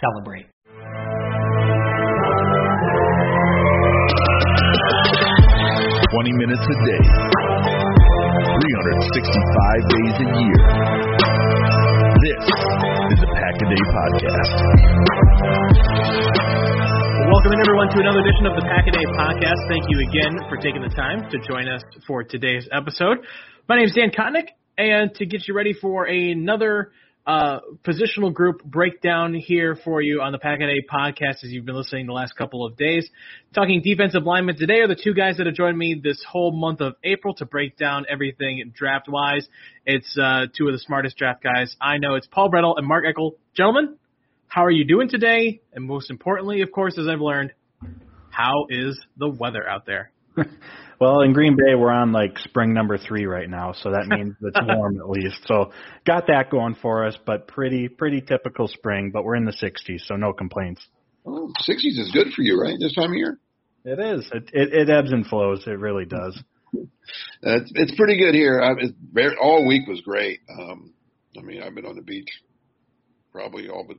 celebrate. Twenty minutes a day, 365 days a year. This is the Pack a Day Podcast. Welcome in everyone to another edition of the Pack a Day Podcast. Thank you again for taking the time to join us for today's episode. My name is Dan Kotnick, and to get you ready for another uh, positional group breakdown here for you on the Pack a podcast as you've been listening the last couple of days. Talking defensive linemen today are the two guys that have joined me this whole month of April to break down everything draft wise. It's uh, two of the smartest draft guys I know. It's Paul Bretl and Mark Eckel. Gentlemen, how are you doing today? And most importantly, of course, as I've learned, how is the weather out there? Well, in Green Bay, we're on like spring number three right now, so that means it's warm at least. So got that going for us, but pretty pretty typical spring. But we're in the 60s, so no complaints. Well, 60s is good for you, right? This time of year. It is. It it, it ebbs and flows. It really does. Uh, it's, it's pretty good here. I, it's very, all week was great. Um, I mean, I've been on the beach probably all but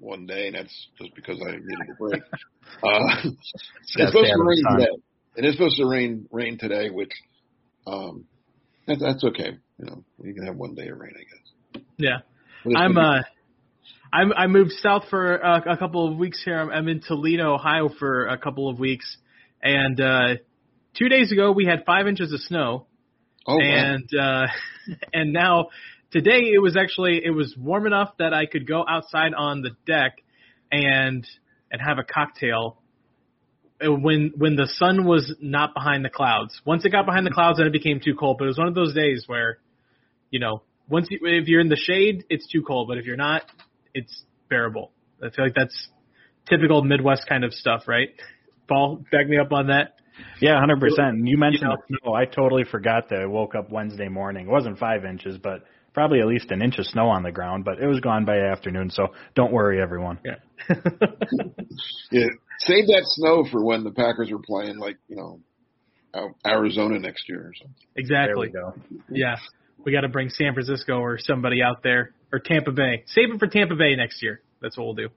one day, and that's just because I needed a break. Uh, it's supposed to rain today. It is supposed to rain rain today, which um, that, that's okay. You know, you can have one day of rain, I guess. Yeah, I'm uh, I'm I moved south for a, a couple of weeks here. I'm, I'm in Toledo, Ohio, for a couple of weeks, and uh, two days ago we had five inches of snow. Oh, and uh, and now today it was actually it was warm enough that I could go outside on the deck and and have a cocktail Uh, when when the sun was not behind the clouds. Once it got behind the clouds, then it became too cold. But it was one of those days where, you know, once you, if you're in the shade, it's too cold. But if you're not, it's bearable. I feel like that's typical Midwest kind of stuff, right? Paul, back me up on that. Yeah, hundred percent. You mentioned You know- the snow. I totally forgot that I woke up Wednesday morning. It wasn't five inches, but probably at least an inch of snow on the ground. But it was gone by afternoon, so don't worry, everyone. Yeah. Yeah, save that snow for when the Packers are playing, like you know, Arizona next year or something. exactly. There we go. Yeah. We got to bring San Francisco or somebody out there or Tampa Bay. Save it for Tampa Bay next year. That's what we'll do.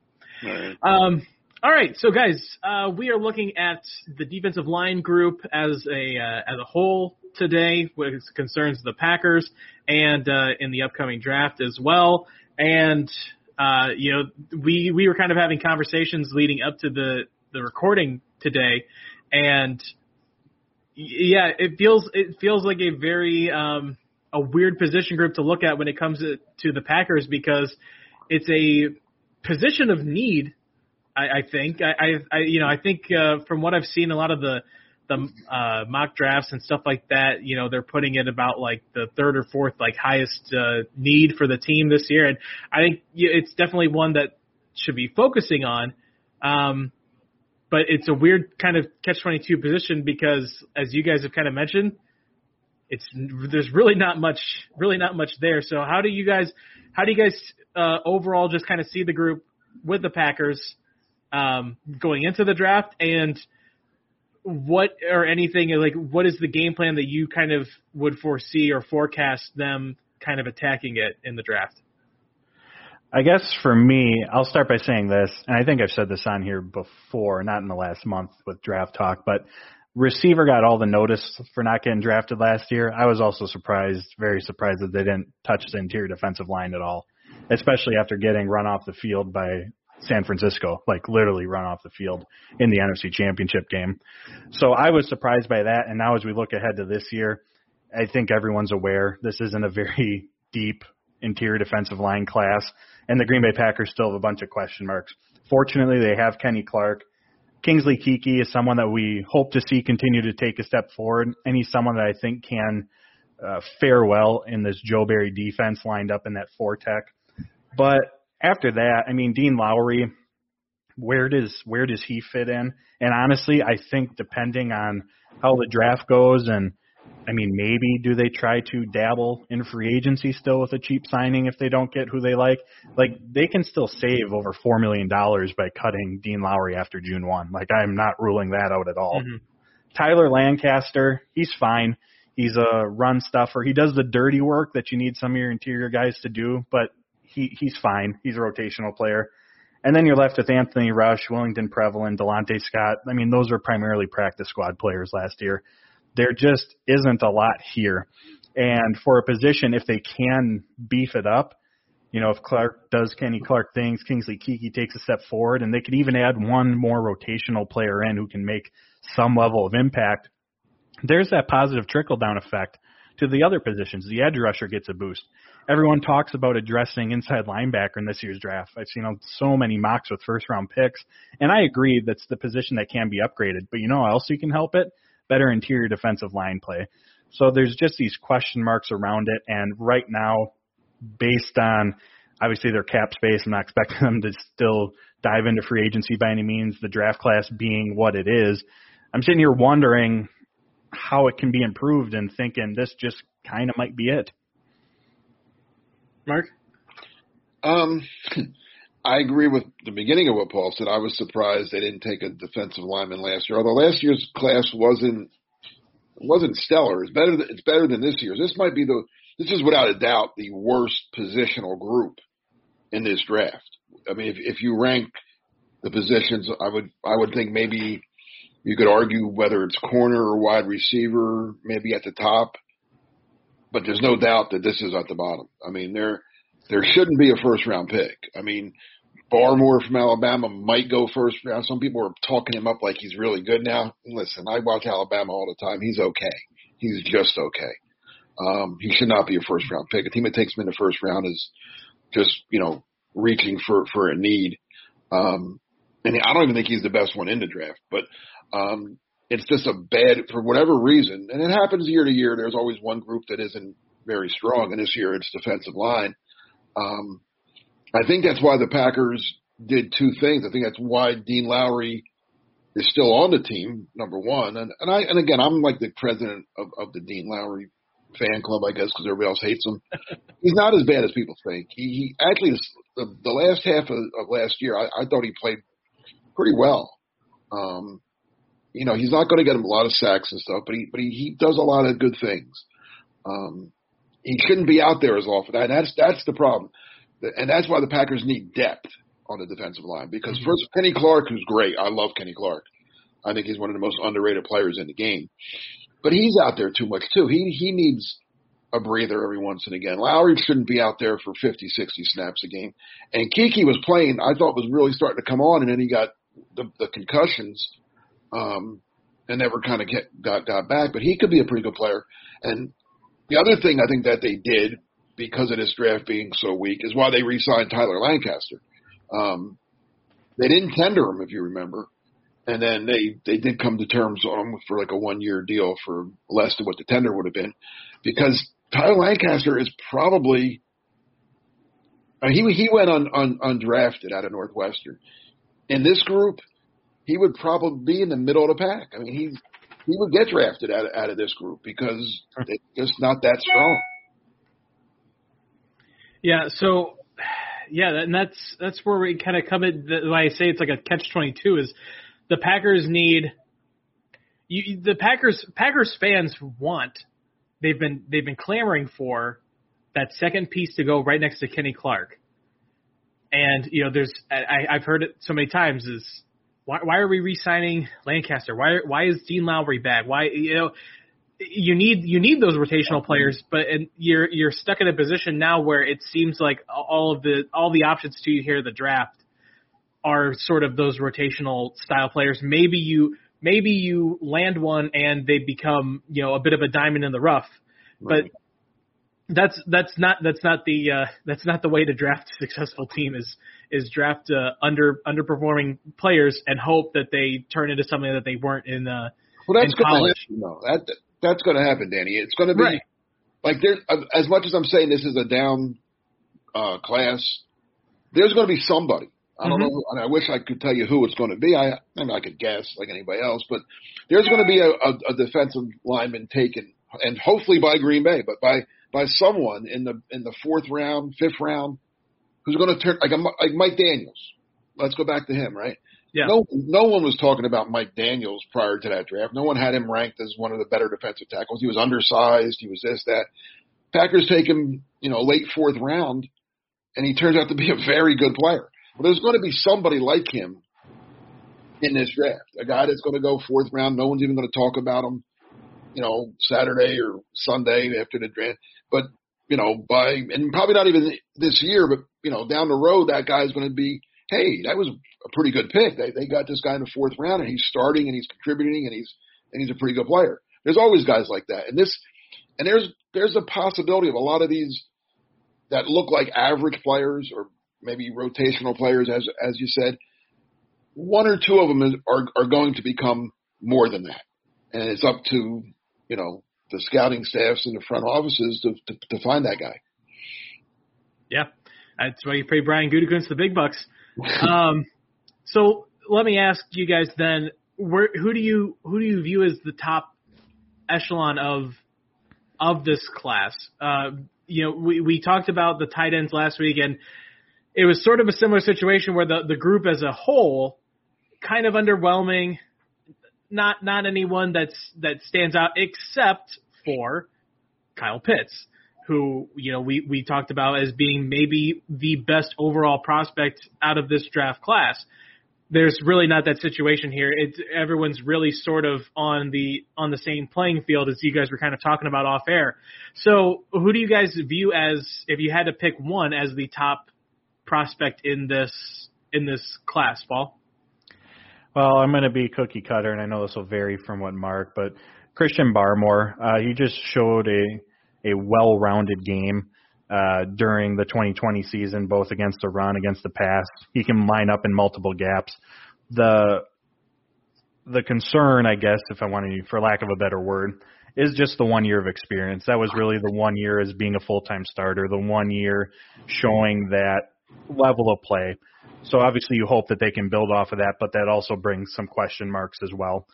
All right. Um, all right, so guys, uh, we are looking at the defensive line group as a uh, as a whole today, which concerns the Packers and uh, in the upcoming draft as well. And uh, you know, we we were kind of having conversations leading up to the the recording today, and yeah, it feels it feels like a very um, a weird position group to look at when it comes to, to the Packers because it's a position of need. I, I think I, I, I you know I think uh, from what I've seen, a lot of the the uh, mock drafts and stuff like that, you know, they're putting it about like the third or fourth like highest uh, need for the team this year, and I think it's definitely one that should be focusing on. Um, but it's a weird kind of catch twenty two position because, as you guys have kind of mentioned, it's there's really not much really not much there. So how do you guys how do you guys uh, overall just kind of see the group with the Packers um, going into the draft and what or anything like what is the game plan that you kind of would foresee or forecast them kind of attacking it in the draft? I guess for me, I'll start by saying this, and I think I've said this on here before, not in the last month with draft talk, but receiver got all the notice for not getting drafted last year. I was also surprised, very surprised that they didn't touch the interior defensive line at all, especially after getting run off the field by San Francisco, like literally run off the field in the NFC Championship game. So I was surprised by that. And now as we look ahead to this year, I think everyone's aware this isn't a very deep interior defensive line class, and the Green Bay Packers still have a bunch of question marks. Fortunately, they have Kenny Clark. Kingsley Keke is someone that we hope to see continue to take a step forward, and he's someone that I think can uh, fare well in this Joe Barry defense lined up in that four tech. But after that, I mean, Dean Lowry, where does where does he fit in? And honestly, I think depending on how the draft goes and I mean, maybe do they try to dabble in free agency still with a cheap signing if they don't get who they like? Like they can still save over four million dollars by cutting Dean Lowry after June one. Like I'm not ruling that out at all. Mm-hmm. Tyler Lancaster, he's fine. He's a run stuffer. He does the dirty work that you need some of your interior guys to do, but he he's fine. He's a rotational player. And then you're left with Anthony Rush, Willington Previlon, Delontae Scott. I mean, those are primarily practice squad players last year. There just isn't a lot here. And for a position, if they can beef it up, you know, if Clark does Kenny Clark things, Kingsley Keke takes a step forward, and they could even add one more rotational player in who can make some level of impact. There's that positive trickle down effect to the other positions. The edge rusher gets a boost everyone talks about addressing inside linebacker in this year's draft. I've seen so many mocks with first round picks, and I agree that's the position that can be upgraded. But you know how else you can help it? Better interior defensive line play. So there's just these question marks around it, and right now, based on obviously their cap space, I'm not expecting them to still dive into free agency by any means. The draft class being what it is, I'm sitting here wondering how it can be improved and thinking this just kind of might be it. Mark? Um, I agree with the beginning of what Paul said. I was surprised they didn't take a defensive lineman last year. Although last year's class wasn't wasn't stellar. It's better. Than, it's better than this year's. This might be the. This is without a doubt the worst positional group in this draft. I mean, if if you rank the positions, I would I would think maybe you could argue whether it's corner or wide receiver, maybe at the top but there's no doubt that this is at the bottom. I mean, there there shouldn't be a first round pick. I mean, Barmore from Alabama might go first round. Some people are talking him up like he's really good now. Listen, I watch Alabama all the time. He's okay. He's just okay. Um, he should not be a first round pick. A team that takes him in the first round is just, you know, reaching for, for a need. Um, and I don't even think he's the best one in the draft, but, um, it's just a bad for whatever reason, and it happens year to year. There's always one group that isn't very strong, and this year it's defensive line. Um, I think that's why the Packers did two things. I think that's why Dean Lowry is still on the team, number one, and and I and again I'm like the president of, of the Dean Lowry fan club, I guess, because everybody else hates him. He's not as bad as people think. He, he actually the, the last half of, of last year, I, I thought he played pretty well. Um, you know, he's not going to get him a lot of sacks and stuff, but he but he, he does a lot of good things. Um, he shouldn't be out there as often, and that's that's the problem, and that's why the Packers need depth on the defensive line because mm-hmm. first Kenny Clark, who's great, I love Kenny Clark. I think he's one of the most underrated players in the game, but he's out there too much too. He he needs a breather every once and again. Lowry shouldn't be out there for 50, 60 snaps a game. And Keke was playing, I thought was really starting to come on, and then he got the, the concussions um, and never kind of got got back. But he could be a pretty good player. And the other thing I think that they did because of this draft being so weak is why they re-signed Tyler Lancaster. Um, they didn't tender him, if you remember, and then they they did come to terms on him for like a one year deal for less than what the tender would have been, because Tyler Lancaster is probably he he went on, on undrafted out of Northwestern. In this group, he would probably be in the middle of the pack. I mean, he he would get drafted out of, out of this group because they're just not that strong. Yeah. So, yeah, and that's that's where we kind of come in. Why I say it's like a catch twenty two is the Packers need. You, the Packers Packers fans want they've been they've been clamoring for that second piece to go right next to Kenny Clark. And you know, there's I, I've heard it so many times is why why are we re-signing Lancaster? Why why is Dean Lowry back? Why you know you need you need those rotational players, but and you're you're stuck in a position now where it seems like all of the all the options to you here the draft are sort of those rotational style players. Maybe you maybe you land one and they become you know a bit of a diamond in the rough, right. but that's that's not that's not the uh, that's not the way to draft a successful team is is draft uh, under underperforming players and hope that they turn into something that they weren't in uh well that's in college. Happen, no, that that's going to happen, Danny. It's going to be right. like there as much as I'm saying this is a down uh, class. There's going to be somebody. I don't mm-hmm. know, and I wish I could tell you who it's going to be. I, I mean, I could guess like anybody else, but there's going to be a, a, a defensive lineman taken, and hopefully by Green Bay, but by by someone in the in the fourth round, fifth round, who's going to turn like a, like Mike Daniels. Let's go back to him, right? Yeah. No, no one was talking about Mike Daniels prior to that draft. No one had him ranked as one of the better defensive tackles. He was undersized. He was this, that. Packers take him, you know, late fourth round, and he turns out to be a very good player. Well, there's going to be somebody like him in this draft, a guy that's going to go fourth round. No one's even going to talk about him, you know, Saturday or Sunday after the draft. But you know, by and probably not even this year, but you know, down the road, that guy's going to be, hey, that was a pretty good pick. They they got this guy in the fourth round, and he's starting and he's contributing and he's and he's a pretty good player. There's always guys like that, and this and there's there's a possibility of a lot of these that look like average players or maybe rotational players, as as you said. One or two of them is, are are going to become more than that, and it's up to you know the scouting staffs and the front offices to to, to find that guy. Yeah, that's why you pay Brian Gutekunst the big bucks. Um, so let me ask you guys then, where who do you who do you view as the top echelon of of this class? Uh, you know, we we talked about the tight ends last week, and it was sort of a similar situation where the the group as a whole kind of underwhelming. Not not anyone that's that stands out except for Kyle Pitts, who you know we we talked about as being maybe the best overall prospect out of this draft class there's really not that situation here. It's everyone's really sort of on the on the same playing field as you guys were kind of talking about off air. So, who do you guys view as if you had to pick one as the top prospect in this in this class, Paul? Well, I'm going to be cookie cutter, and I know this will vary from what Mark, but Christian Barmore, uh, he just showed a a well-rounded game uh, during the 2020 season, both against the run, against the pass. He can line up in multiple gaps. The the concern, I guess, if I want to, for lack of a better word, is just the one year of experience. That was really the one year as being a full time starter, the one year showing that level of play. So obviously you hope that they can build off of that, but that also brings some question marks as well.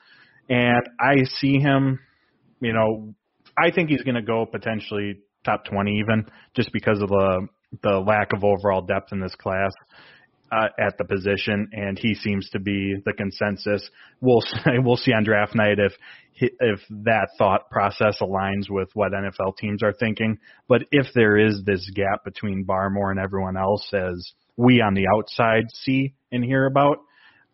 And I see him, you know, I think he's going to go potentially top 20 even, just because of the the lack of overall depth in this class uh, at the position, and he seems to be the consensus. We'll we'll see on draft night if if that thought process aligns with what NFL teams are thinking. But if there is this gap between Barmore and everyone else, as we on the outside see and hear about,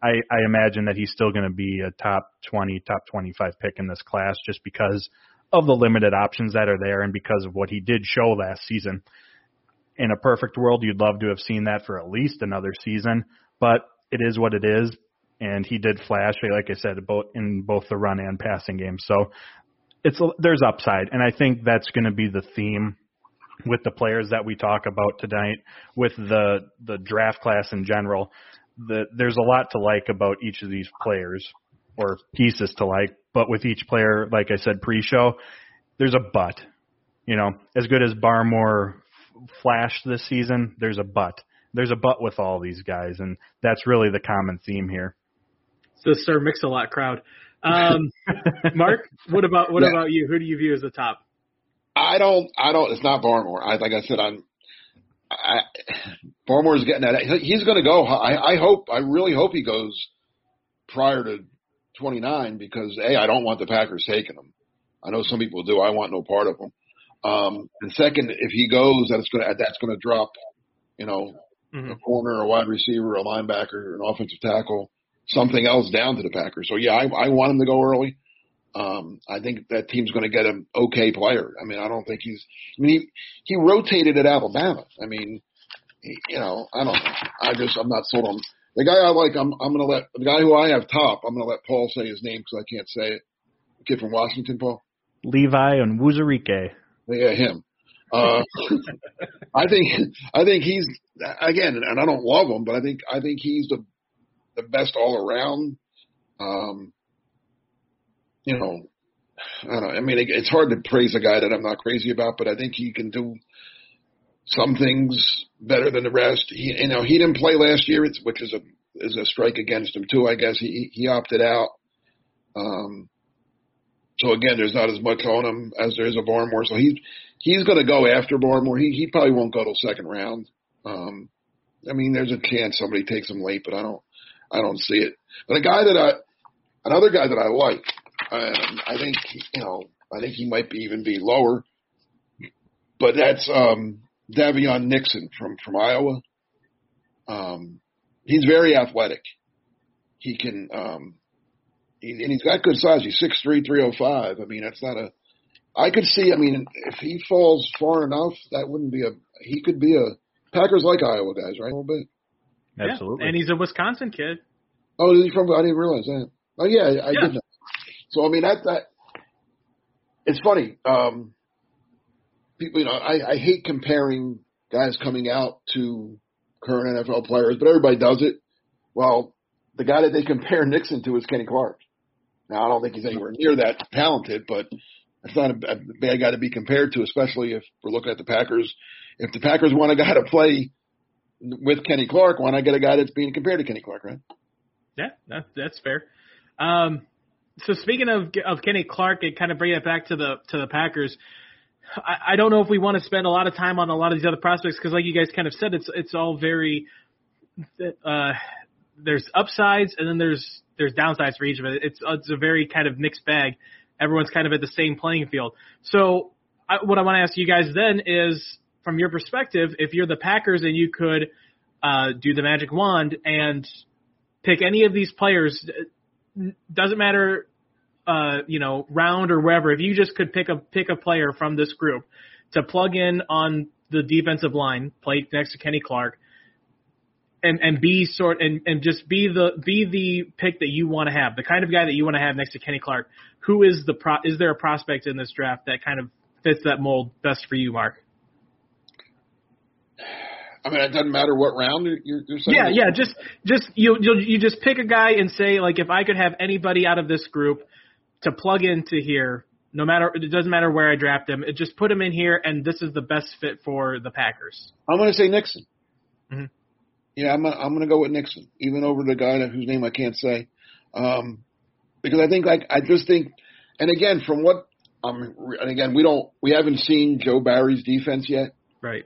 I, I imagine that he's still going to be a top 20, top 25 pick in this class just because of the limited options that are there and because of what he did show last season. In a perfect world, you'd love to have seen that for at least another season, but it is what it is. And he did flash, like I said, both in both the run and passing game. So it's there's upside, and I think that's going to be the theme with the players that we talk about tonight, with the the draft class in general. The, there's a lot to like about each of these players, or pieces to like, but with each player, like I said pre-show, there's a but. You know, as good as Barmore flashed this season, there's a but. There's a but with all these guys, and that's really the common theme here. The Sir Mix-a-Lot crowd. Um, Mark, what about what yeah. about you? Who do you view as the top? I don't. I don't. It's not Barmore. I like I said. I'm. I, Barmore's getting that. He's going to go. I, I hope. I really hope he goes prior to 29 because a. I don't want the Packers taking him. I know some people do. I want no part of him. Um, and second, if he goes, that's going to that's going to drop. You know, mm-hmm. a corner, a wide receiver, a linebacker, an offensive tackle, something else down to the Packers. So yeah, I, I want him to go early. Um, I think that team's going to get an okay player. I mean, I don't think he's. I mean, he he rotated at Alabama. I mean, he, you know, I don't. I just I'm not sold on the guy I like. I'm I'm going to let the guy who I have top. I'm going to let Paul say his name because I can't say it. Kid from Washington, Paul. Levi Onwuzurike. Yeah, him. Uh, I think I think he's again, and I don't love him, but I think I think he's the the best all around. Um, you know, I don't. I mean, it's hard to praise a guy that I'm not crazy about, but I think he can do some things better than the rest. He, you know, he didn't play last year, which is a is a strike against him too. I guess he he opted out. Um, so again, there's not as much on him as there is a Barmore. So he's he's going to go after Barmore. He he probably won't go till second round. Um, I mean, there's a chance somebody takes him late, but I don't I don't see it. But a guy that I another guy that I like um, I think you know, I think he might be even be lower, but that's um, Daviyon Nixon from from Iowa. Um, he's very athletic. He can, um, he, and he's got good size. He's six three, three oh five. I mean, that's not a. I could see. I mean, if he falls far enough, that wouldn't be a. He could be a. Packers like Iowa guys, right? A little bit. Absolutely. Yeah, and he's a Wisconsin kid. Oh, is he from? I didn't realize that. Oh yeah, I yeah. did know. So I mean that that it's funny. Um, people, you know, I, I hate comparing guys coming out to current NFL players, but everybody does it. Well, the guy that they compare Nixon to is Kenny Clark. Now I don't think he's anywhere near that talented, but it's not a, a bad guy to be compared to, especially if we're looking at the Packers. If the Packers want a guy to play with Kenny Clark, why not get a guy that's being compared to Kenny Clark, right? Yeah, that, that's fair. Um, so speaking of of Kenny Clark, and kind of bring it back to the to the Packers. I, I don't know if we want to spend a lot of time on a lot of these other prospects because, like you guys kind of said, it's it's all very uh, there's upsides and then there's there's downsides for each of it. It's it's a very kind of mixed bag. Everyone's kind of at the same playing field. So I, what I want to ask you guys then is, from your perspective, if you're the Packers and you could uh, do the magic wand and pick any of these players, doesn't matter uh, you know, round or wherever, if you just could pick a pick a player from this group to plug in on the defensive line, play next to Kenny Clark, and and be sort and and just be the be the pick that you want to have, the kind of guy that you want to have next to Kenny Clark. Who is the pro? Is there a prospect in this draft that kind of fits that mold best for you, Mark? I mean, it doesn't matter what round you're, you're saying. Yeah, yeah. Just, just you, you, you just pick a guy and say like, if I could have anybody out of this group to plug into here, no matter it doesn't matter where I draft him, it just put him in here, and this is the best fit for the Packers. I'm going to say Nixon. Mm-hmm. Yeah, I'm I'm going to go with Nixon, even over the guy whose name I can't say, um, because I think like I just think, and again, from what um, and again, we don't we haven't seen Joe Barry's defense yet, right?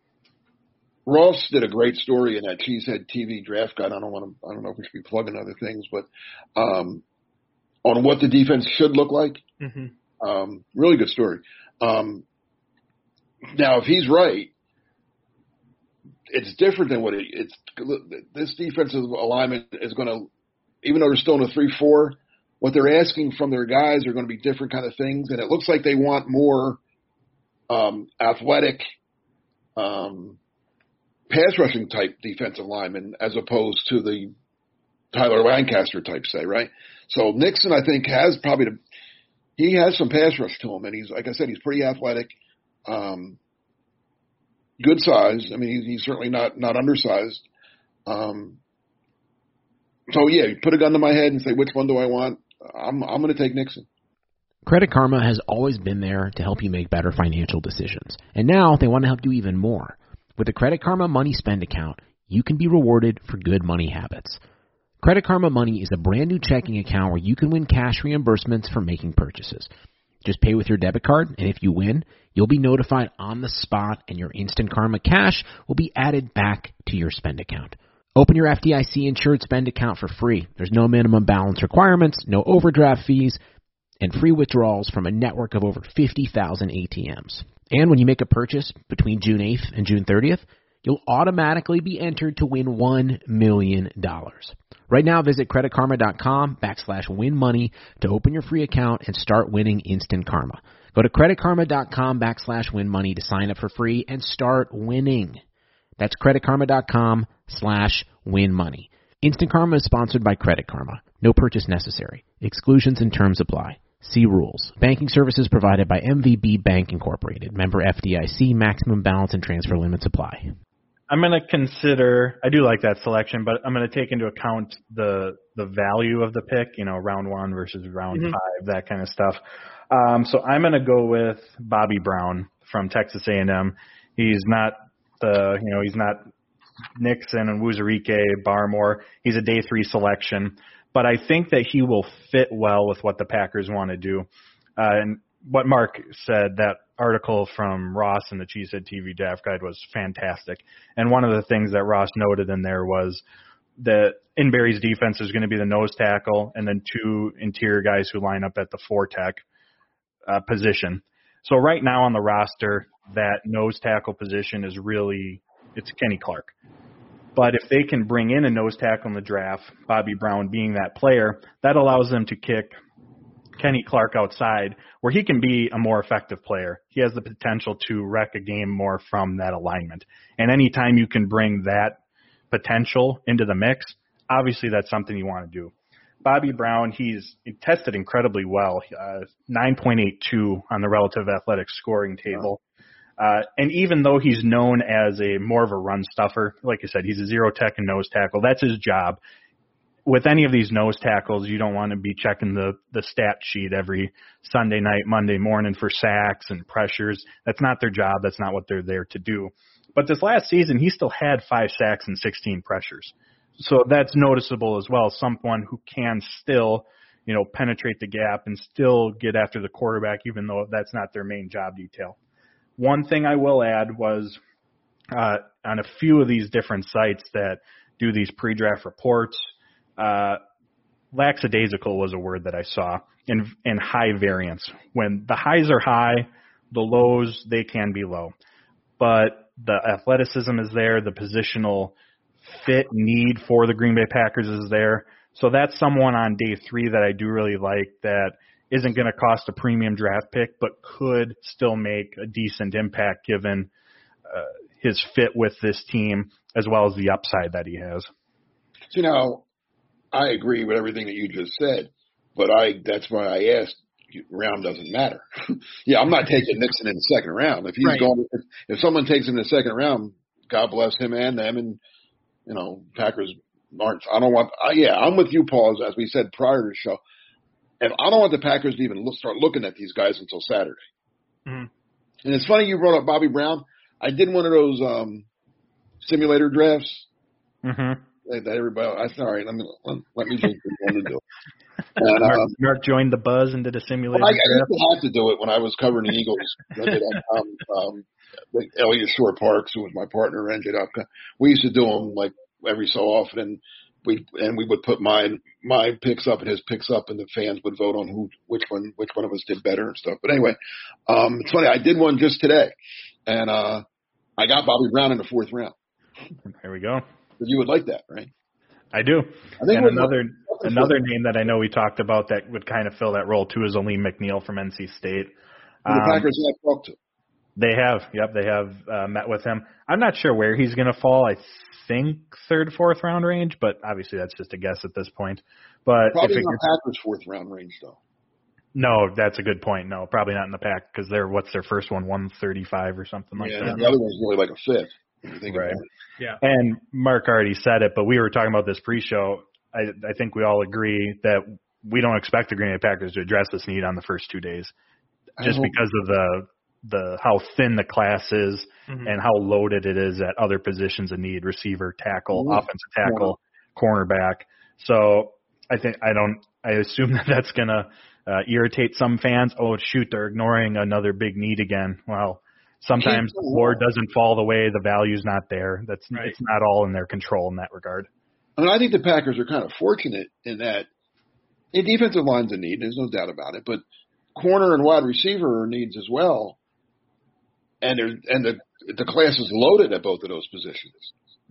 Ross did a great story in that Cheesehead TV draft guide. I don't want to. I don't know if we should be plugging other things, but um, on what the defense should look like. Mm-hmm. Um, really good story. Um, now, if he's right, it's different than what it, it's. This defensive alignment is going to, even though they're still in a three-four, what they're asking from their guys are going to be different kind of things, and it looks like they want more um, athletic um, pass rushing type defensive lineman as opposed to the Tyler Lancaster type, say, right? So Nixon, I think, has probably the, he has some pass rush to him, and he's like I said, he's pretty athletic, um, good size. I mean, he's, he's certainly not not undersized. Um, so yeah, you put a gun to my head and say which one do I want? I'm I'm going to take Nixon. Credit Karma has always been there to help you make better financial decisions. And now they want to help you even more. With the Credit Karma Money Spend account, you can be rewarded for good money habits. Credit Karma Money is a brand new checking account where you can win cash reimbursements for making purchases. Just pay with your debit card, and if you win, you'll be notified on the spot, and your Instant Karma cash will be added back to your spend account. Open your FDIC insured spend account for free. There's no minimum balance requirements, no overdraft fees, and free withdrawals from a network of over 50,000 ATMs. And when you make a purchase between June 8th and June 30th, you'll automatically be entered to win $1 million. Right now, visit creditkarma.com backslash win money to open your free account and start winning instant karma. Go to creditkarma.com backslash win money to sign up for free and start winning. That's creditkarma.com slash win money. Instant Karma is sponsored by Credit Karma. No purchase necessary. Exclusions and terms apply. See rules. Banking services provided by MVB Bank Incorporated. Member FDIC. Maximum balance and transfer limits apply. I'm going to consider. I do like that selection, but I'm going to take into account the the value of the pick. You know, round one versus round Mhm. five, that kind of stuff. Um, so I'm going to go with Bobby Brown from Texas A&M. He's not the you know he's not Nixon Onwuzurike, Barmore. He's a day three selection, but I think that he will fit well with what the Packers want to do. Uh, and what Mark said, that article from Ross in the Cheesehead TV Draft Guide was fantastic. And one of the things that Ross noted in there was that in Barry's defense is going to be the nose tackle and then two interior guys who line up at the four tech uh, position. So right now on the roster, that nose tackle position is really it's Kenny Clark. But if they can bring in a nose tackle in the draft, Bobby Brown being that player, that allows them to kick Kenny Clark outside where he can be a more effective player. He has the potential to wreck a game more from that alignment. And anytime you can bring that potential into the mix, obviously that's something you want to do. Bobby Brown, he's tested incredibly well, uh, 9.82 on the relative athletic scoring table. Uh, and even though he's known as a more of a run stuffer, like I said, he's a zero tech and nose tackle. That's his job. With any of these nose tackles, you don't want to be checking the the stat sheet every Sunday night, Monday morning for sacks and pressures. That's not their job. That's not what they're there to do. But this last season, he still had five sacks and 16 pressures. So that's noticeable as well. Someone who can still, you know, penetrate the gap and still get after the quarterback, even though that's not their main job detail. One thing I will add was uh, on a few of these different sites that do these pre-draft reports, uh, lackadaisical was a word that I saw, and, and high variance. When the highs are high, the lows, they can be low. But the athleticism is there, the positional fit need for the Green Bay Packers is there. So that's someone on day three that I do really like that isn't going to cost a premium draft pick, but could still make a decent impact given uh, his fit with this team as well as the upside that he has. See now, I agree with everything that you just said, but I that's why I asked, round doesn't matter. yeah, I'm not taking Nixon in the second round. If he's Right. going, if, if someone takes him in the second round, God bless him and them. And you know, Packers aren't. I don't want. I, yeah, I'm with you, Paul. As, as we said prior to the show, and I don't want the Packers to even look, start looking at these guys until Saturday. Mhm. And it's funny you brought up Bobby Brown. I did one of those um simulator drafts hmm that that everybody. I right, let me let, me just want to do. it. And, Mark, um, Mark joined the buzz and did a simulated well, I, I draft. to have to do it when I was covering the Eagles. I did, um, um, Eliot Shorr-Parks, who was my partner, ended up. We used to do them like every so often, and we and we would put my my picks up and his picks up, and the fans would vote on who which one which one of us did better and stuff. But anyway, um, it's funny. I did one just today, and uh, I got Bobby Brown in the fourth round. There we go. You would like that, right? I do. I think and it was- another another name that I know we talked about that would kind of fill that role too is Alim McNeill from NC State. who the Um, Packers have talked to. They have, yep, they have uh, met with him. I'm not sure where he's going to fall. I think third, fourth round range, but obviously that's just a guess at this point. But Probably if it not Packers fourth round range though. no, that's a good point. No, probably not in the pack because they're what's their first one, 135 or something like that. yeah, the other one's really like a fifth. When you think Right. about it. And Mark already said it, but we were talking about this pre-show. I, I think we all agree that we don't expect the Green Bay Packers to address this need on the first two days, just because of the the how thin the class is Mhm. and how loaded it is at other positions of need: receiver, tackle, offensive tackle, cornerback. So I think I don't. I assume that that's gonna uh, irritate some fans. Oh shoot, they're ignoring another big need again. Well, sometimes the board doesn't fall the way the value's not there. That's Right. it's not all in their control in that regard. I mean, I think the Packers are kind of fortunate in that the defensive line's a need. There's no doubt about it. But corner and wide receiver are needs as well. And there's and the the class is loaded at both of those positions.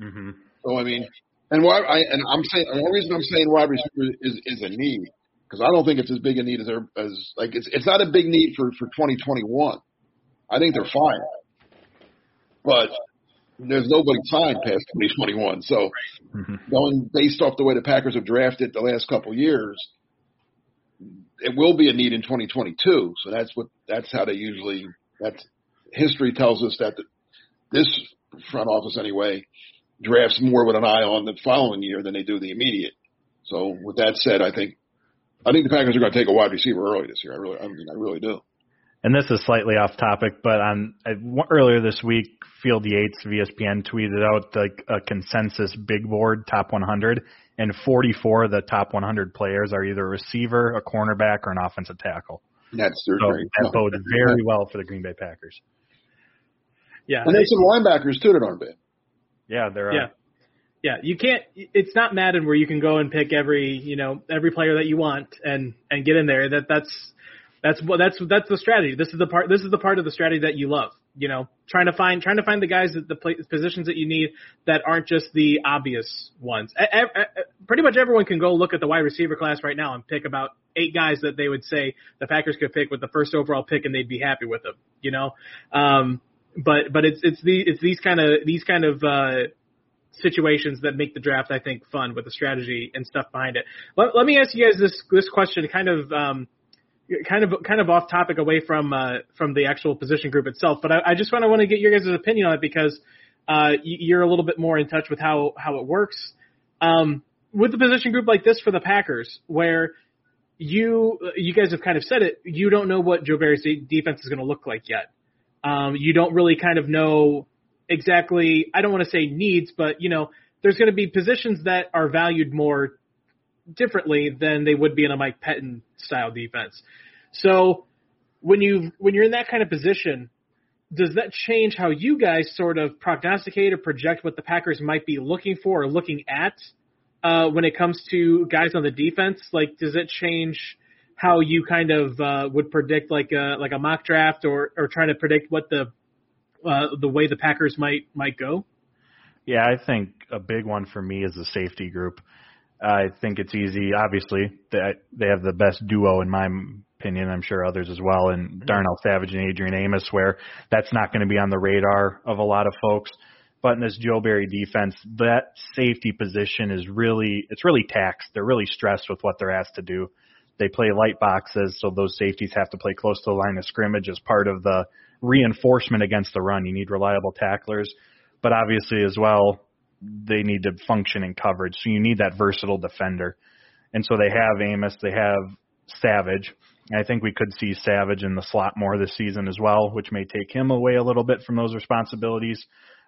Mm-hmm. So I mean, and why I and I'm saying the only reason I'm saying wide receiver is is a need because I don't think it's as big a need as they're- as like it's it's not a big need for for 2021. I think they're fine, but there's nobody signed past 2021. So Mm-hmm. going based off the way the Packers have drafted the last couple years, it will be a need in 2022. So that's what that's how they usually. That's history tells us that the, this front office anyway drafts more with an eye on the following year than they do the immediate. So with that said, I think I think the Packers are going to take a wide receiver early this year. I really, I mean, I really do. And this is slightly off topic, but on earlier this week, Field Yates of ESPN tweeted out like a consensus big board top 100, and 44 of the top 100 players are either a receiver, a cornerback, or an offensive tackle. That's So that bodes very well for the Green Bay Packers. Yeah. And there's some linebackers too that aren't bad. Yeah, they're Yeah. uh, Yeah, you can't. It's not Madden where you can go and pick every you know every player that you want and and get in there. That that's that's what that's that's the strategy. This is the part. This is the part of the strategy that you love. You know, trying to find trying to find the guys that the pla positions that you need that aren't just the obvious ones. E- e- e- pretty much everyone can go look at the wide receiver class right now and pick about eight guys that they would say the Packers could pick with the first overall pick and they'd be happy with them. You know, um, but but it's it's the it's these kind of these kind of uh, situations that make the draft, I think, fun with the strategy and stuff behind it. Let, let me ask you guys this this question, kind of um, kind of kind of off topic, away from uh, from the actual position group itself. But I, I just want to want to get your guys' opinion on it because uh, you- you're a little bit more in touch with how how it works um, with the position group like this for the Packers, where you you guys have kind of said it. You don't know what Joe Barry's defense is going to look like yet. Um, you don't really kind of know exactly. I don't want to say needs, but you know, there's going to be positions that are valued more differently than they would be in a Mike Pettine style defense. So when you when you're in that kind of position, does that change how you guys sort of prognosticate or project what the Packers might be looking for or looking at uh, when it comes to guys on the defense? Like, does it change how you kind of uh, would predict like a like a mock draft or or trying to predict what the uh, the way the Packers might might go? Yeah, I think a big one for me is the safety group. I think it's easy. Obviously, they they have the best duo in my opinion. I'm sure others as well, and Darnell Savage and Adrian Amos, where that's not going to be on the radar of a lot of folks. But in this Joe Barry defense, that safety position is really it's really taxed. They're really stressed with what they're asked to do. They play light boxes, so those safeties have to play close to the line of scrimmage as part of the reinforcement against the run. You need reliable tacklers, but obviously as well, they need to function in coverage. So you need that versatile defender. And so they have Amos, they have Savage. I think we could see Savage in the slot more this season as well, which may take him away a little bit from those responsibilities.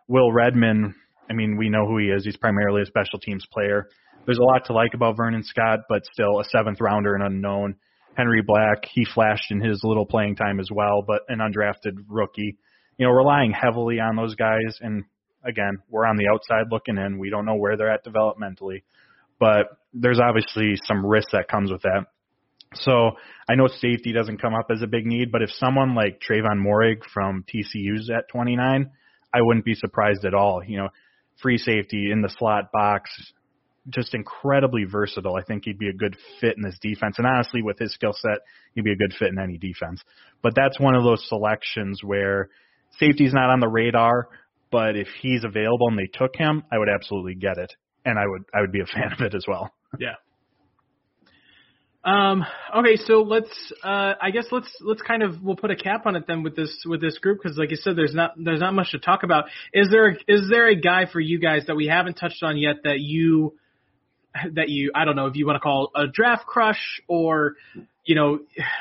Will Redmond, I mean, we know who he is. He's primarily a special teams player. There's a lot to like about Vernon Scott, but still a seventh rounder and unknown. Henry Black, he flashed in his little playing time as well, but an undrafted rookie. You know, relying heavily on those guys. And again, we're on the outside looking in. We don't know where they're at developmentally, but there's obviously some risk that comes with that. So I know safety doesn't come up as a big need, but if someone like Trevon Moehrig from TCU's at 29, I wouldn't be surprised at all. You know, free safety in the slot box, just incredibly versatile. I think he'd be a good fit in this defense. And honestly, with his skill set, he'd be a good fit in any defense. But that's one of those selections where safety's not on the radar, but if he's available and they took him, I would absolutely get it. And I would I would be a fan of it as well. Yeah. Um, okay, so let's. Uh, I guess let's let's kind of we'll put a cap on it then with this with this group because, like you said, there's not there's not much to talk about. Is there is there a guy for you guys that we haven't touched on yet that you that you I don't know if you want to call a draft crush or you know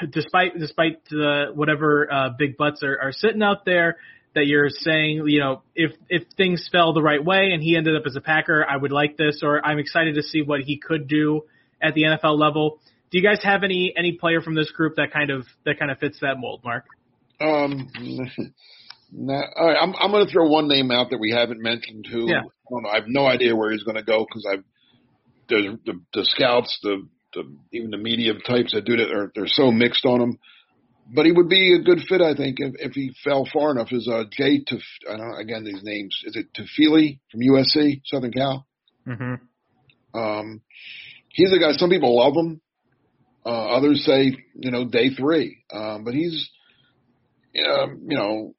despite despite the whatever uh, big butts are, are sitting out there that you're saying you know if if things fell the right way and he ended up as a Packer I would like this or I'm excited to see what he could do at the NFL level do you guys have any any player from this group that kind of that kind of fits that mold, Mark? Um, nah, all right, I'm I'm going to throw one name out that we haven't mentioned. Who yeah. I don't know. I have no idea where he's going to go because I've the, the the scouts, the the even the media types that do that are they're so mixed on him. But he would be a good fit, I think, if, if he fell far enough. Is uh, Jay Tuf, I don't know, again these names? Is it Tufele from USC, Southern Cal? Mm-hmm. Um, he's a guy. Some people love him. Uh, others say, you know, day three. Um, but he's, um, you know,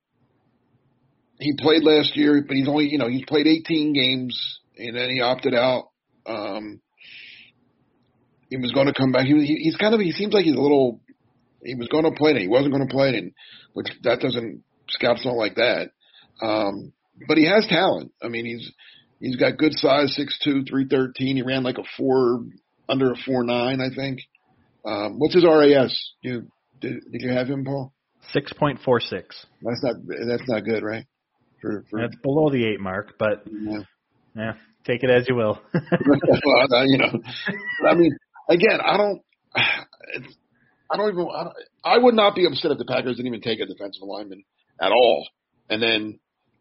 he played last year, but he's only, you know, he's played 18 games and then he opted out. Um, he was going to come back. He, he he's kind of, he seems like he's a little, he was going to play and he wasn't going to play and which that doesn't, scouts don't like that. Um, but he has talent. I mean, he's, he's got good size, six two, three thirteen. He ran like a four, under a four nine, I think. Um, what's his RAS? You did, did you have him, Paul? Six point four six. That's not that's not good, right? For, for that's below the eight mark, but yeah, yeah take it as you will. well, you know, I mean, again, I don't, I don't even, I, don't, I would not be upset if the Packers didn't even take a defensive lineman at all, and then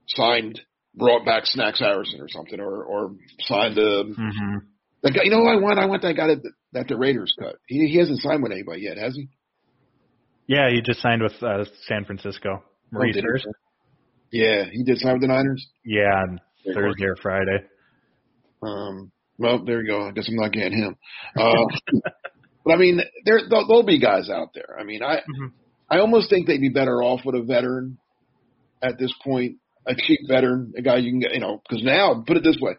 signed, brought back Snacks Harrison or something, or or signed a. Mm-hmm. The guy, you know who I want? I want that guy that, that the Raiders cut. He he hasn't signed with anybody yet, has he? Yeah, he just signed with uh, San Francisco. Maurice oh. Yeah, he did sign with the Niners. Yeah, on Thursday or Friday. Um. Well, there you go. I guess I'm not getting him. Uh, but I mean, there there'll, there'll be guys out there. I mean, I mm-hmm. I almost think they'd be better off with a veteran at this point, a cheap veteran, a guy you can get. You know, because now, put it this way,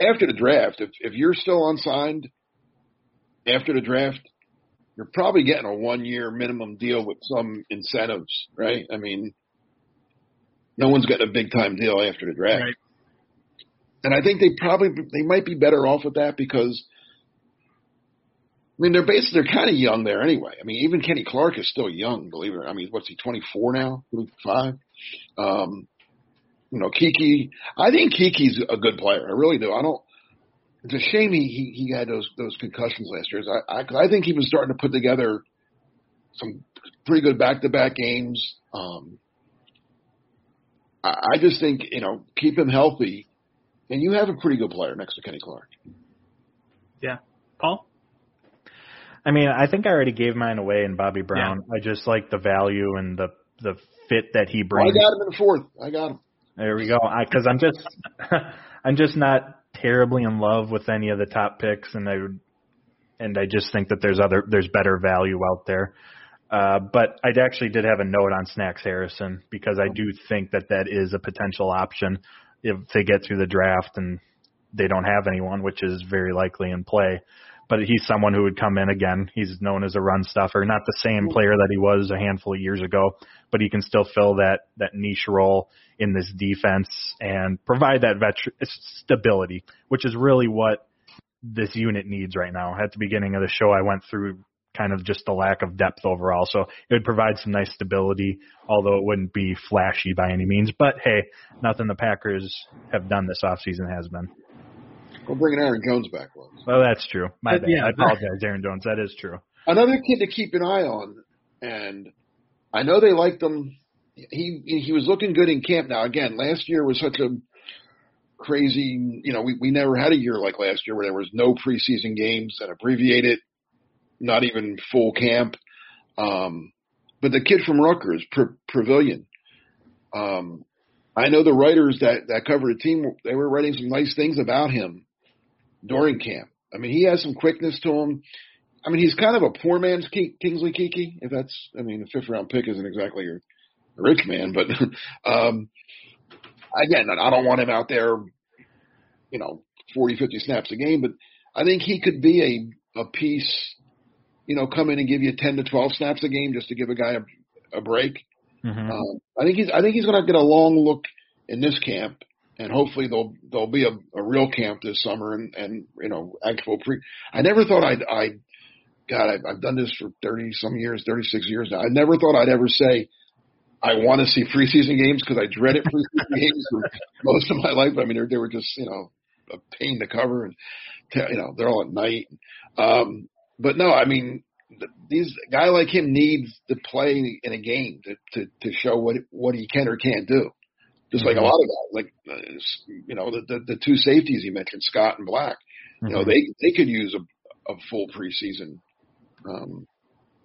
after the draft, if if you're still unsigned after the draft, you're probably getting a one year minimum deal with some incentives, right? I mean, no one's getting a big time deal after the draft. Right. And I think they probably they might be better off with that because I mean they're basically they're kind of young there anyway. I mean even Kenny Clark is still young, believe it or. I mean what's he 24 now, 25? Um, you know, Keke. I think Keke's a good player. I really do. I don't. It's a shame he he, he had those those concussions last year. I, I I think he was starting to put together some pretty good back to back games. Um, I, I just think you know keep him healthy, and you have a pretty good player next to Kenny Clark. Yeah, Paul. I mean, I think I already gave mine away in Bobby Brown. Yeah. I just like the value and the the fit that he brings. I got him in the fourth. I got him. There we go. Because I'm just, I'm just not terribly in love with any of the top picks, and I, would and I just think that there's other, there's better value out there. Uh, but I actually did have a note on Snacks Harrison because I do think that that is a potential option if they get through the draft and they don't have anyone, which is very likely in play. but he's someone who would come in again. He's known as a run stuffer, not the same player that he was a handful of years ago, but he can still fill that that niche role in this defense and provide that veteran stability, which is really what this unit needs right now. At the beginning of the show, I went through kind of just the lack of depth overall. So it would provide some nice stability, although it wouldn't be flashy by any means. But hey, nothing the Packers have done this offseason has been. Well, bringing Aaron Jones back was. Well, that's true. My But, bad. yeah. I apologize, Aaron Jones. That is true. Another kid to keep an eye on, and I know they liked him. He he was looking good in camp. Now again, last year was such a crazy. You know, we we never had a year like last year where there was no preseason games and abbreviated, not even full camp. Um, but the kid from Rutgers, Previlon, um, I know the writers that that covered the team. They were writing some nice things about him during camp. I mean, he has some quickness to him. I mean, he's kind of a poor man's Ki- Kingsley Keke. If that's, I mean, the fifth round pick isn't exactly a, a rich man, but um, again, I don't want him out there, you know, 40, 50 snaps a game. But I think he could be a a piece, you know, come in and give you 10 to 12 snaps a game just to give a guy a, a break. Mm-hmm. Um, I think he's I think he's going to get a long look in this camp, and hopefully there'll there'll be a, a real camp this summer and and you know actual pre. I never thought I'd I, God I've, I've done this for thirty some years, thirty six years now. I never thought I'd ever say I want to see preseason games because I dreaded preseason games for most of my life. I mean they, they were just you know a pain to cover and you know they're all at night. Um, but no, I mean these a guy like him needs to play in a game to to, to show what what he can or can't do. Just like a lot of guys, like uh, you know the, the the two safeties you mentioned, Scott and Black. You know they they could use a a full preseason. Um,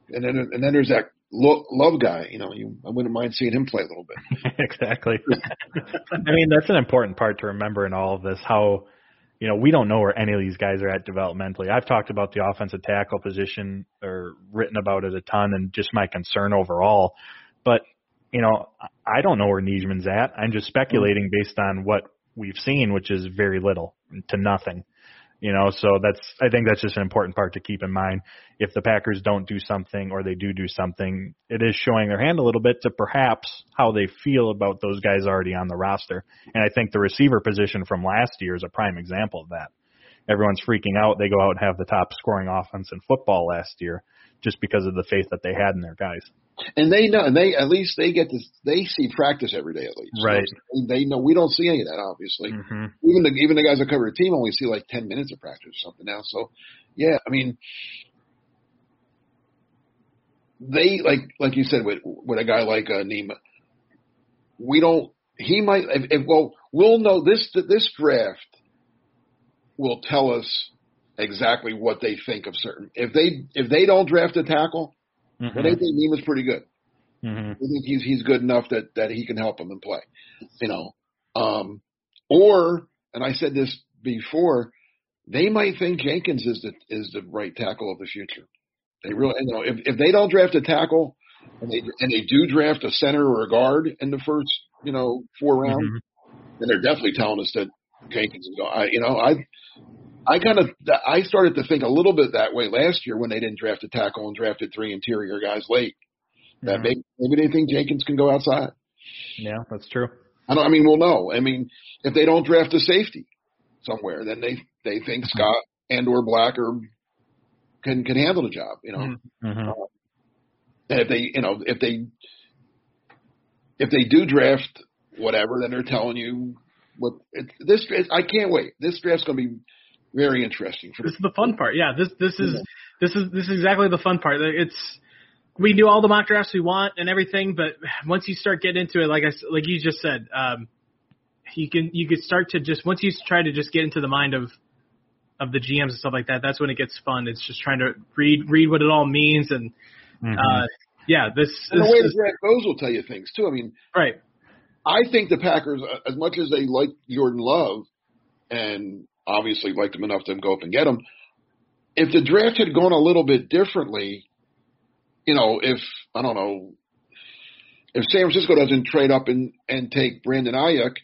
and then and then there's that lo- love guy. You know, you I wouldn't mind seeing him play a little bit. exactly. I mean, that's an important part to remember in all of this. How, you know, we don't know where any of these guys are at developmentally. I've talked about the offensive tackle position or written about it a ton, and just my concern overall. But you know, I don't know where Nijman's at. I'm just speculating mm-hmm. based on what we've seen, which is very little to nothing. You know, so that's I think that's just an important part to keep in mind. If the Packers don't do something or they do do something, it is showing their hand a little bit to perhaps how they feel about those guys already on the roster. And I think the receiver position from last year is a prime example of that. Everyone's freaking out. They go out and have the top scoring offense in football last year just because of the faith that they had in their guys. And they know, and they at least they get to They see practice every day at least. Right. So they know we don't see any of that obviously. Mm-hmm. even the even the guys that cover the team only see like ten minutes of practice or something now. So yeah, I mean they like like you said with with a guy like uh, Nijman, we don't. He might. If, if, well, we'll know this this draft will tell us exactly what they think of certain. If they if they don't draft a tackle, Mm-hmm. then they think Nijman's pretty good. Mm-hmm. I think he's he's good enough that that he can help them and play. You know, um, or and I said this before, they might think Jenkins is the is the right tackle of the future. They really, you know, if if they don't draft a tackle and they and they do draft a center or a guard in the first you know four rounds, Mm-hmm. then they're definitely telling us that Jenkins is going. I you know I. I kind of I started to think a little bit that way last year when they didn't draft a tackle and drafted three interior guys late. That Mhm. maybe, maybe they think Jenkins can go outside. Yeah, that's true. I don't. I mean, we'll know. I mean, if they don't draft a safety somewhere, then they they think Scott and or Black are can can handle the job. You know, Mm-hmm. and if they you know if they if they do draft whatever, then they're telling you what it, this. It, I can't wait. This draft's going to be very interesting. For This the, is the fun part. Yeah, this this is this is this is exactly the fun part. It's we do all the mock drafts we want and everything, but once you start getting into it, like I s- like you just said, um, you can you could start to just once you try to just get into the mind of of the GMs and stuff like that. That's when it gets fun. It's just trying to read read what it all means and uh, yeah, this, and the way the is draft will tell you things too. I mean, right. I think the Packers, uh, as much as they like Jordan Love, and obviously liked him enough to go up and get him, if the draft had gone a little bit differently, you know, if I don't know, if San Francisco doesn't trade up and and take Brandon Aiyuk,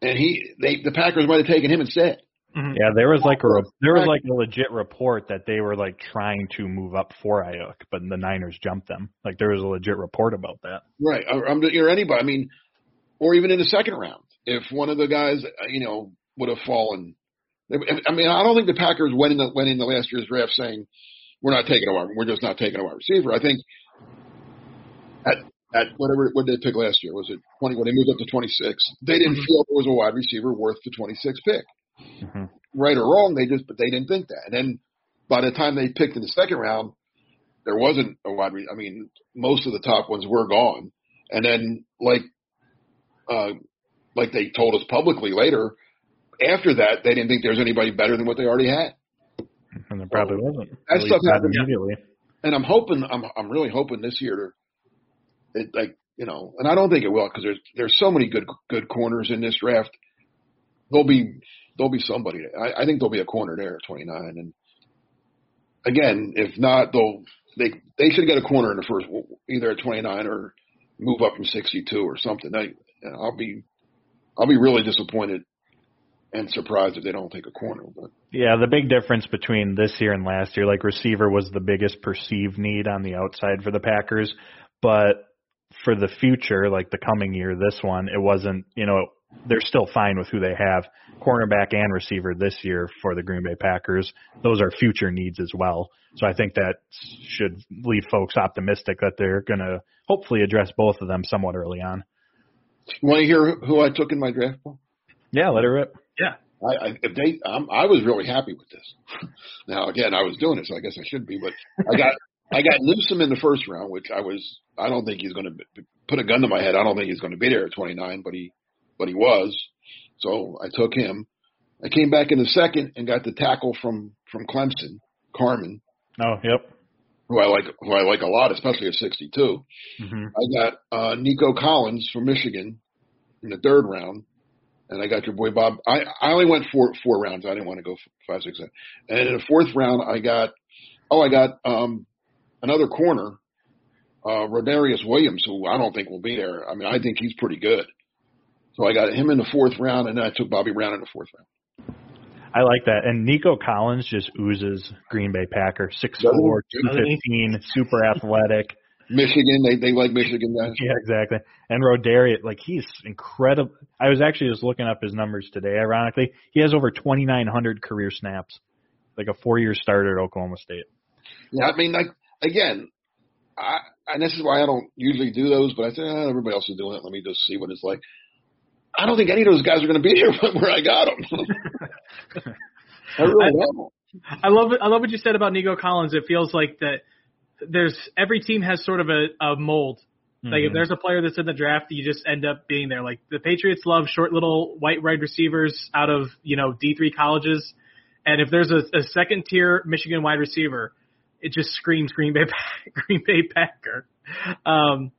and he they the Packers might have taken him instead. Mhm. Yeah, there was like a re- there was like a legit report that they were like trying to move up for Aiyuk, but the Niners jumped them. Like there was a legit report about that. Right. Or, or anybody. I mean, or even in the second round, if one of the guys, you know, would have fallen. I mean, I don't think the Packers went in the, went in the last year's draft saying we're not taking a wide, we're just not taking a wide receiver. I think at at whatever what did they pick last year was it twenty when they moved up to twenty six, they didn't feel there was a wide receiver worth the twenty six pick. Mhm. Right or wrong, they just but they didn't think that. And then by the time they picked in the second round, there wasn't a wide. Re- I mean, most of the top ones were gone. And then like uh like they told us publicly later, after that they didn't think there was anybody better than what they already had. And there probably wasn't. That At stuff not happens. immediately. And I'm hoping I'm I'm really hoping this year to it like you know, and I don't think it will because there's there's so many good good corners in this draft. There'll be there'll be somebody. I, I think there'll be a corner there at 29. And again, if not, they'll they they should get a corner in the first either at 29 or move up from 62 or something. I I'll be I'll be really disappointed and surprised if they don't take a corner. But Yeah, the big difference between this year and last year, like receiver was the biggest perceived need on the outside for the Packers, but for the future, like the coming year, this one, it wasn't, you know, they're still fine with who they have, cornerback and receiver this year for the Green Bay Packers. Those are future needs as well. So I think that should leave folks optimistic that they're going to hopefully address both of them somewhat early on. want to hear who I took in my draft? Yeah, let it rip. Yeah. I, I if they, um, I was really happy with this. now again, I was doing it, so I guess I should be. But I got, I got Newsome in the first round, which I was. I don't think he's going to put a gun to my head. I don't think he's going to be there at 29, but he, but he was. So I took him. I came back in the second and got the tackle from from Clemson, Carman, Oh, yep. who I like, who I like a lot, especially at 62. hmm I got uh, Nico Collins from Michigan in the third round, and I got your boy Bob. I, I only went four four rounds. I didn't want to go five six seven. And in the fourth round, I got oh I got um, another corner, uh, Rodarius Williams, who I don't think will be there. I mean, I think he's pretty good. So I got him in the fourth round, and then I took Bobby Brown in the fourth round. I like that. And Nico Collins just oozes Green Bay Packer. six four, two fifteen, super athletic. Michigan, they they like Michigan guys. Yeah, exactly. And Rodarius, like he's incredible. I was actually just looking up his numbers today. Ironically, he has over 2,900 career snaps, like a four-year starter at Oklahoma State. Yeah, I mean, like again, I and this is why I don't usually do those, but I said eh, everybody else is doing it. Let me just see what it's like. I don't think any of those guys are going to be here where I got them. I really don't. I love it. I love what you said about Nico Collins. It feels like that there's every team has sort of a, a mold. Like if Mhm. there's a player that's in the draft, you just end up being there. Like the Patriots love short little white wide receivers out of you know D three colleges, and if there's a, a second tier Michigan wide receiver, it just screams Green Bay Green Bay Packer. Um,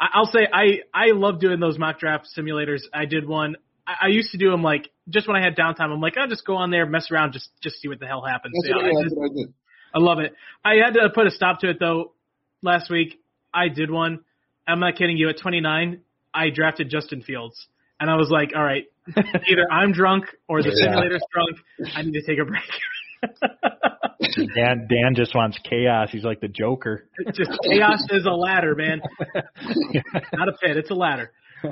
I, I'll say I I love doing those mock draft simulators. I did one. I, I used to do them like just when I had downtime. I'm like, I'll just go on there, mess around, just just see what the hell happens. That's, You know, what, I just- what I did. I love it. I had to put a stop to it though. Last week, I did one. I'm not kidding you. At 29, I drafted Justin Fields, and I was like, all right, either I'm drunk or the Yeah. simulator's drunk. I need to take a break. Dan, Dan just wants chaos. He's like the Joker. Just chaos is a ladder, man. Not a pit. It's a ladder.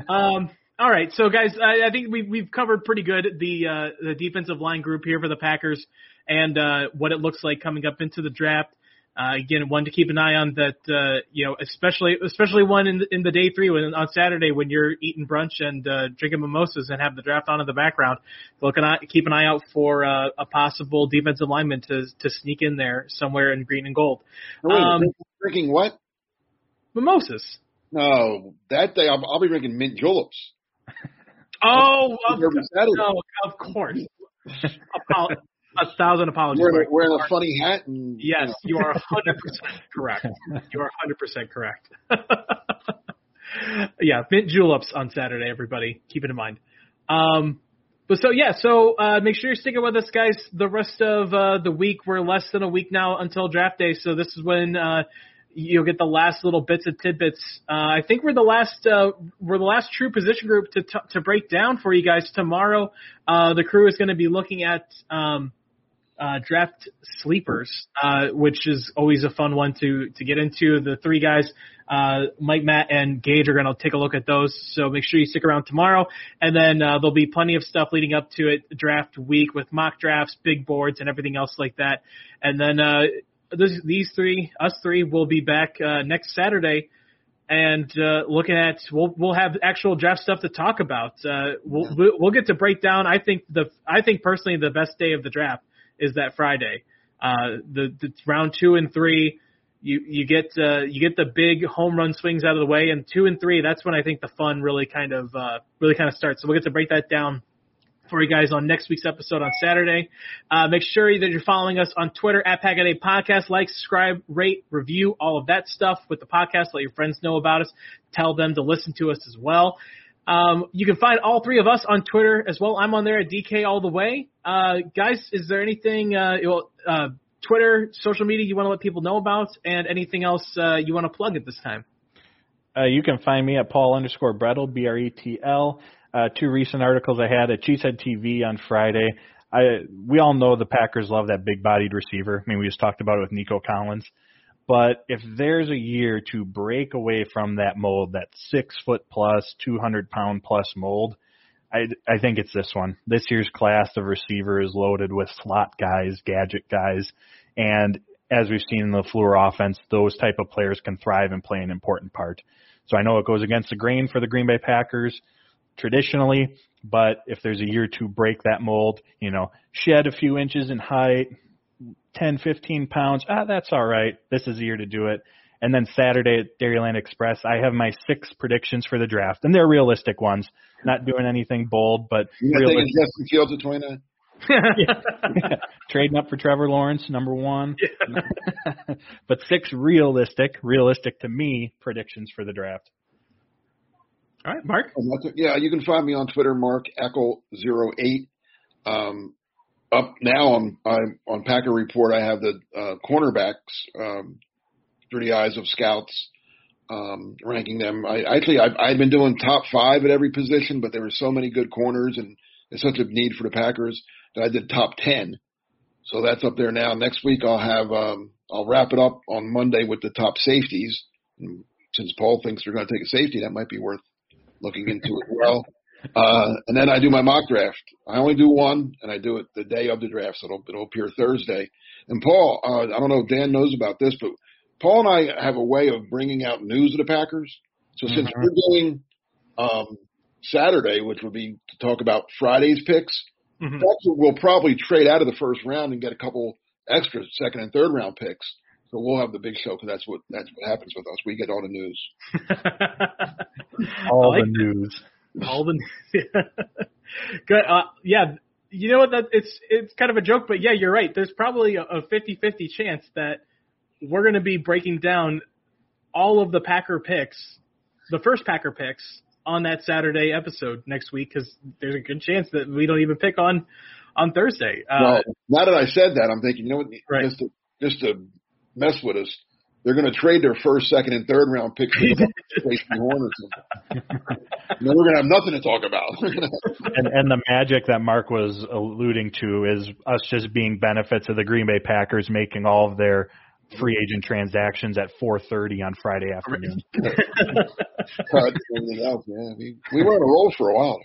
Um, all right, so guys, I, I think we've we've covered pretty good the uh, the defensive line group here for the Packers and uh, what it looks like coming up into the draft. Uh, again, one to keep an eye on that, uh, you know, especially especially one in the, in the day three when on Saturday when you're eating brunch and uh, drinking mimosas and have the draft on in the background. Look an eye, keep an eye out for uh, a possible defensive lineman to to sneak in there somewhere in green and gold. Wait, Um, drinking what? Mimosas. No, that day I'll, I'll be drinking mint juleps. Oh, of, no, of course. a thousand apologies. wearing, Mark. a, wearing a funny hat and Yes, you are 100% correct. You are 100% correct. yeah, mint juleps on Saturday, everybody. Keep it in mind. Um, but so, yeah, so uh, make sure you're sticking with us, guys. The rest of uh, the week, we're less than a week now until draft day. So this is when uh, you'll get the last little bits and tidbits. Uh, I think we're the last uh, we're the last true position group to t- to break down for you guys tomorrow. Uh, the crew is going to be looking at um, uh, draft sleepers, uh, which is always a fun one to to get into. The three guys, uh, Mike, Matt, and Gage, are going to take a look at those. So make sure you stick around tomorrow, and then uh, there'll be plenty of stuff leading up to it, draft week with mock drafts, big boards, and everything else like that. And then uh, this, these three, us three, will be back uh, next Saturday. And uh, looking at, we'll we'll have actual draft stuff to talk about. Uh, we'll we'll get to break down. I think the I think personally the best day of the draft is that Friday. Uh, the, the round two and three, you you get uh, you get the big home run swings out of the way, and two and three, that's when I think the fun really kind of uh, really kind of starts. So we'll get to break that down for you guys on next week's episode on Saturday. Uh, make sure that you're following us on Twitter at Packaday Podcast. Like, subscribe, rate, review, all of that stuff with the podcast. Let your friends know about us. Tell them to listen to us as well. Um, you can find all three of us on Twitter as well. I'm on there at DK all the way. Uh, guys, is there anything, uh, well, uh, Twitter, social media you want to let people know about and anything else, uh, you want to plug at this time? Uh, you can find me at Paul underscore Bretl, B-R-E-T-L. Uh, two recent articles I had at Cheesehead TV on Friday. I, we all know the Packers love that big bodied receiver. I mean, we just talked about it with Nico Collins. But if there's a year to break away from that mold, that six foot plus, 200 pound plus mold, I, I think it's this one. This year's class of receiver is loaded with slot guys, gadget guys, and as we've seen in the LaFleur offense, those type of players can thrive and play an important part. So I know it goes against the grain for the Green Bay Packers traditionally, but if there's a year to break that mold, you know, shed a few inches in height, 10, 15 pounds. Ah, that's all right. This is the year to do it. And then Saturday at Dairyland Express, I have my six predictions for the draft, and they're realistic ones. Not doing anything bold, but you realistic. taking Justin Fields at 29? Trading up for Trevor Lawrence, number one. but six realistic, realistic to me, predictions for the draft. All right, Mark. Yeah, you can find me on Twitter, Mark Eckel08. Um, up now on I'm on Packer Report. I have the uh, cornerbacks um, through the eyes of scouts, um, ranking them. I actually I've, I've been doing top five at every position, but there were so many good corners and there's such a need for the Packers that I did top ten. So that's up there now. Next week I'll have um, I'll wrap it up on Monday with the top safeties. And since Paul thinks they're going to take a safety, that might be worth looking into as well. Uh, and then I do my mock draft. I only do one, and I do it the day of the draft, so it'll, it'll appear Thursday. And Paul, uh, I don't know if Dan knows about this, but Paul and I have a way of bringing out news of the Packers. So since Mhm. we're doing um, Saturday, which would be to talk about Friday's picks, Mhm. that's what we'll probably trade out of the first round and get a couple extra second and third round picks. So we'll have the big show because that's what that's what happens with us. We get all the news. All like the news. All the good. Uh, yeah, you know what? That it's it's kind of a joke, but yeah, you're right. There's probably a, a 50-50 chance that we're going to be breaking down all of the Packer picks, the first Packer picks on that Saturday episode next week because there's a good chance that we don't even pick on on Thursday. Uh, well, now that I said that, I'm thinking, you know what? Right. Just to just to mess with us, they're going to trade their first, second, and third round picks for the Jason Horn or something. And then we're going to have nothing to talk about. and and the magic that Mark was alluding to is us just being benefits of the Green Bay Packers making all of their free agent transactions at 4:30 on Friday afternoon. Cut everything else, yeah. We we were on a roll for a while.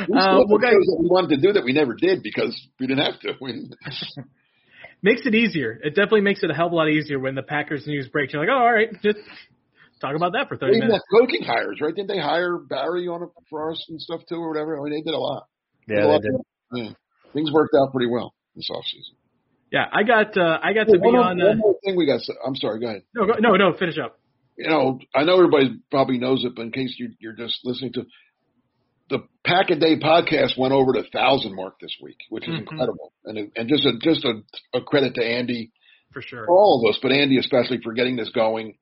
We still have well, guys, that we wanted to do that we never did because we didn't have to. We, makes it easier. It definitely makes it a hell of a lot easier when the Packers news breaks. You're like, oh, all right, just talk about that for 30 even minutes. that coaching hires, right? Didn't they hire Barry on it for us and stuff too, or whatever? I mean, they did a lot. Yeah, a they lot. did. Yeah. Things worked out pretty well this offseason. Yeah, I got uh, I got to be one, more- on. Uh, one more thing we got. I'm sorry. Go ahead. no, go, no, no, finish up. you know, I know everybody probably knows it, but in case you, you're just listening to the Pack a Day podcast went over the thousand mark this week, which is Mhm. incredible, and and just a just a, a credit to Andy For sure. for all of us, but Andy especially for getting this going.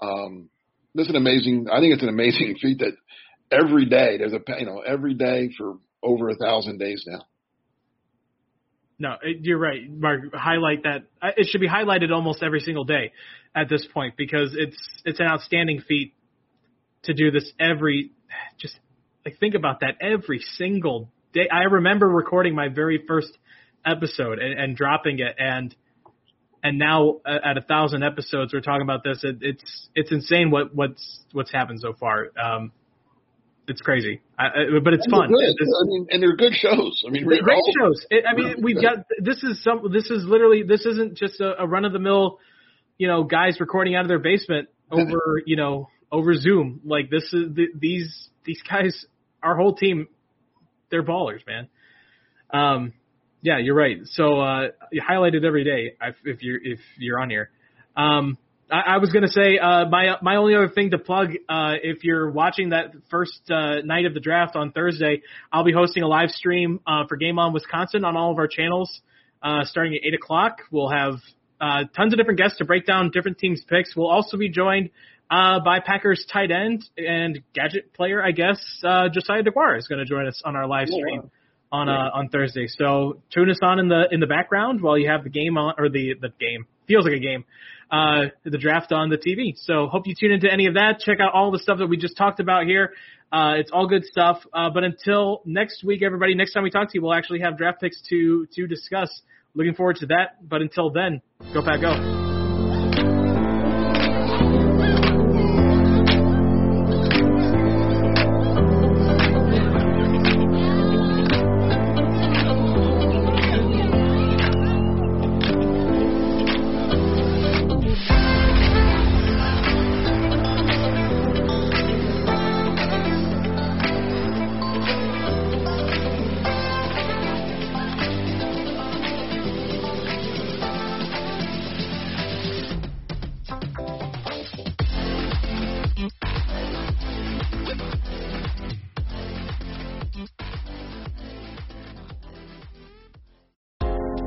Um, this is an amazing. I think it's an amazing feat that every day there's a you know every day for over a thousand days now. no, it, you're right, Mark. Highlight that. uh, It should be highlighted almost every single day at this point because it's it's an outstanding feat to do this every. Just like think about that every single day. I remember recording my very first episode and, and dropping it, and and now uh, at a thousand episodes, we're talking about this. It, it's it's insane what what's what's happened so far. Um, it's crazy, I, I, but it's And fun. It's- I mean, and they're good shows. I mean, they're great all- shows. It, I mean, we've got this is some. This is literally this isn't just a, a run of the mill, you know, guys recording out of their basement over you know over Zoom. Like this is th these these guys. Our whole team, they're ballers, man. Um, yeah, you're right. So uh, you highlight it every day if if you're if you're on here. Um, I, I was gonna say uh, my my only other thing to plug uh, if you're watching that first uh, night of the draft on Thursday, I'll be hosting a live stream uh, for Game On Wisconsin on all of our channels uh, starting at eight o'clock. We'll have uh, tons of different guests to break down different teams' picks. We'll also be joined uh, by Packers tight end and gadget player, I guess. Uh, Josiah DeGuara is going to join us on our live stream on uh, on Thursday. So tune us on in the in the background while you have the game on or the the game feels like a game. Uh, the draft on the TV. So hope you tune into any of that. Check out all the stuff that we just talked about here. Uh, it's all good stuff. Uh, but until next week, everybody, next time we talk to you, we'll actually have draft picks to to discuss. Looking forward to that. But until then, go Pack Go.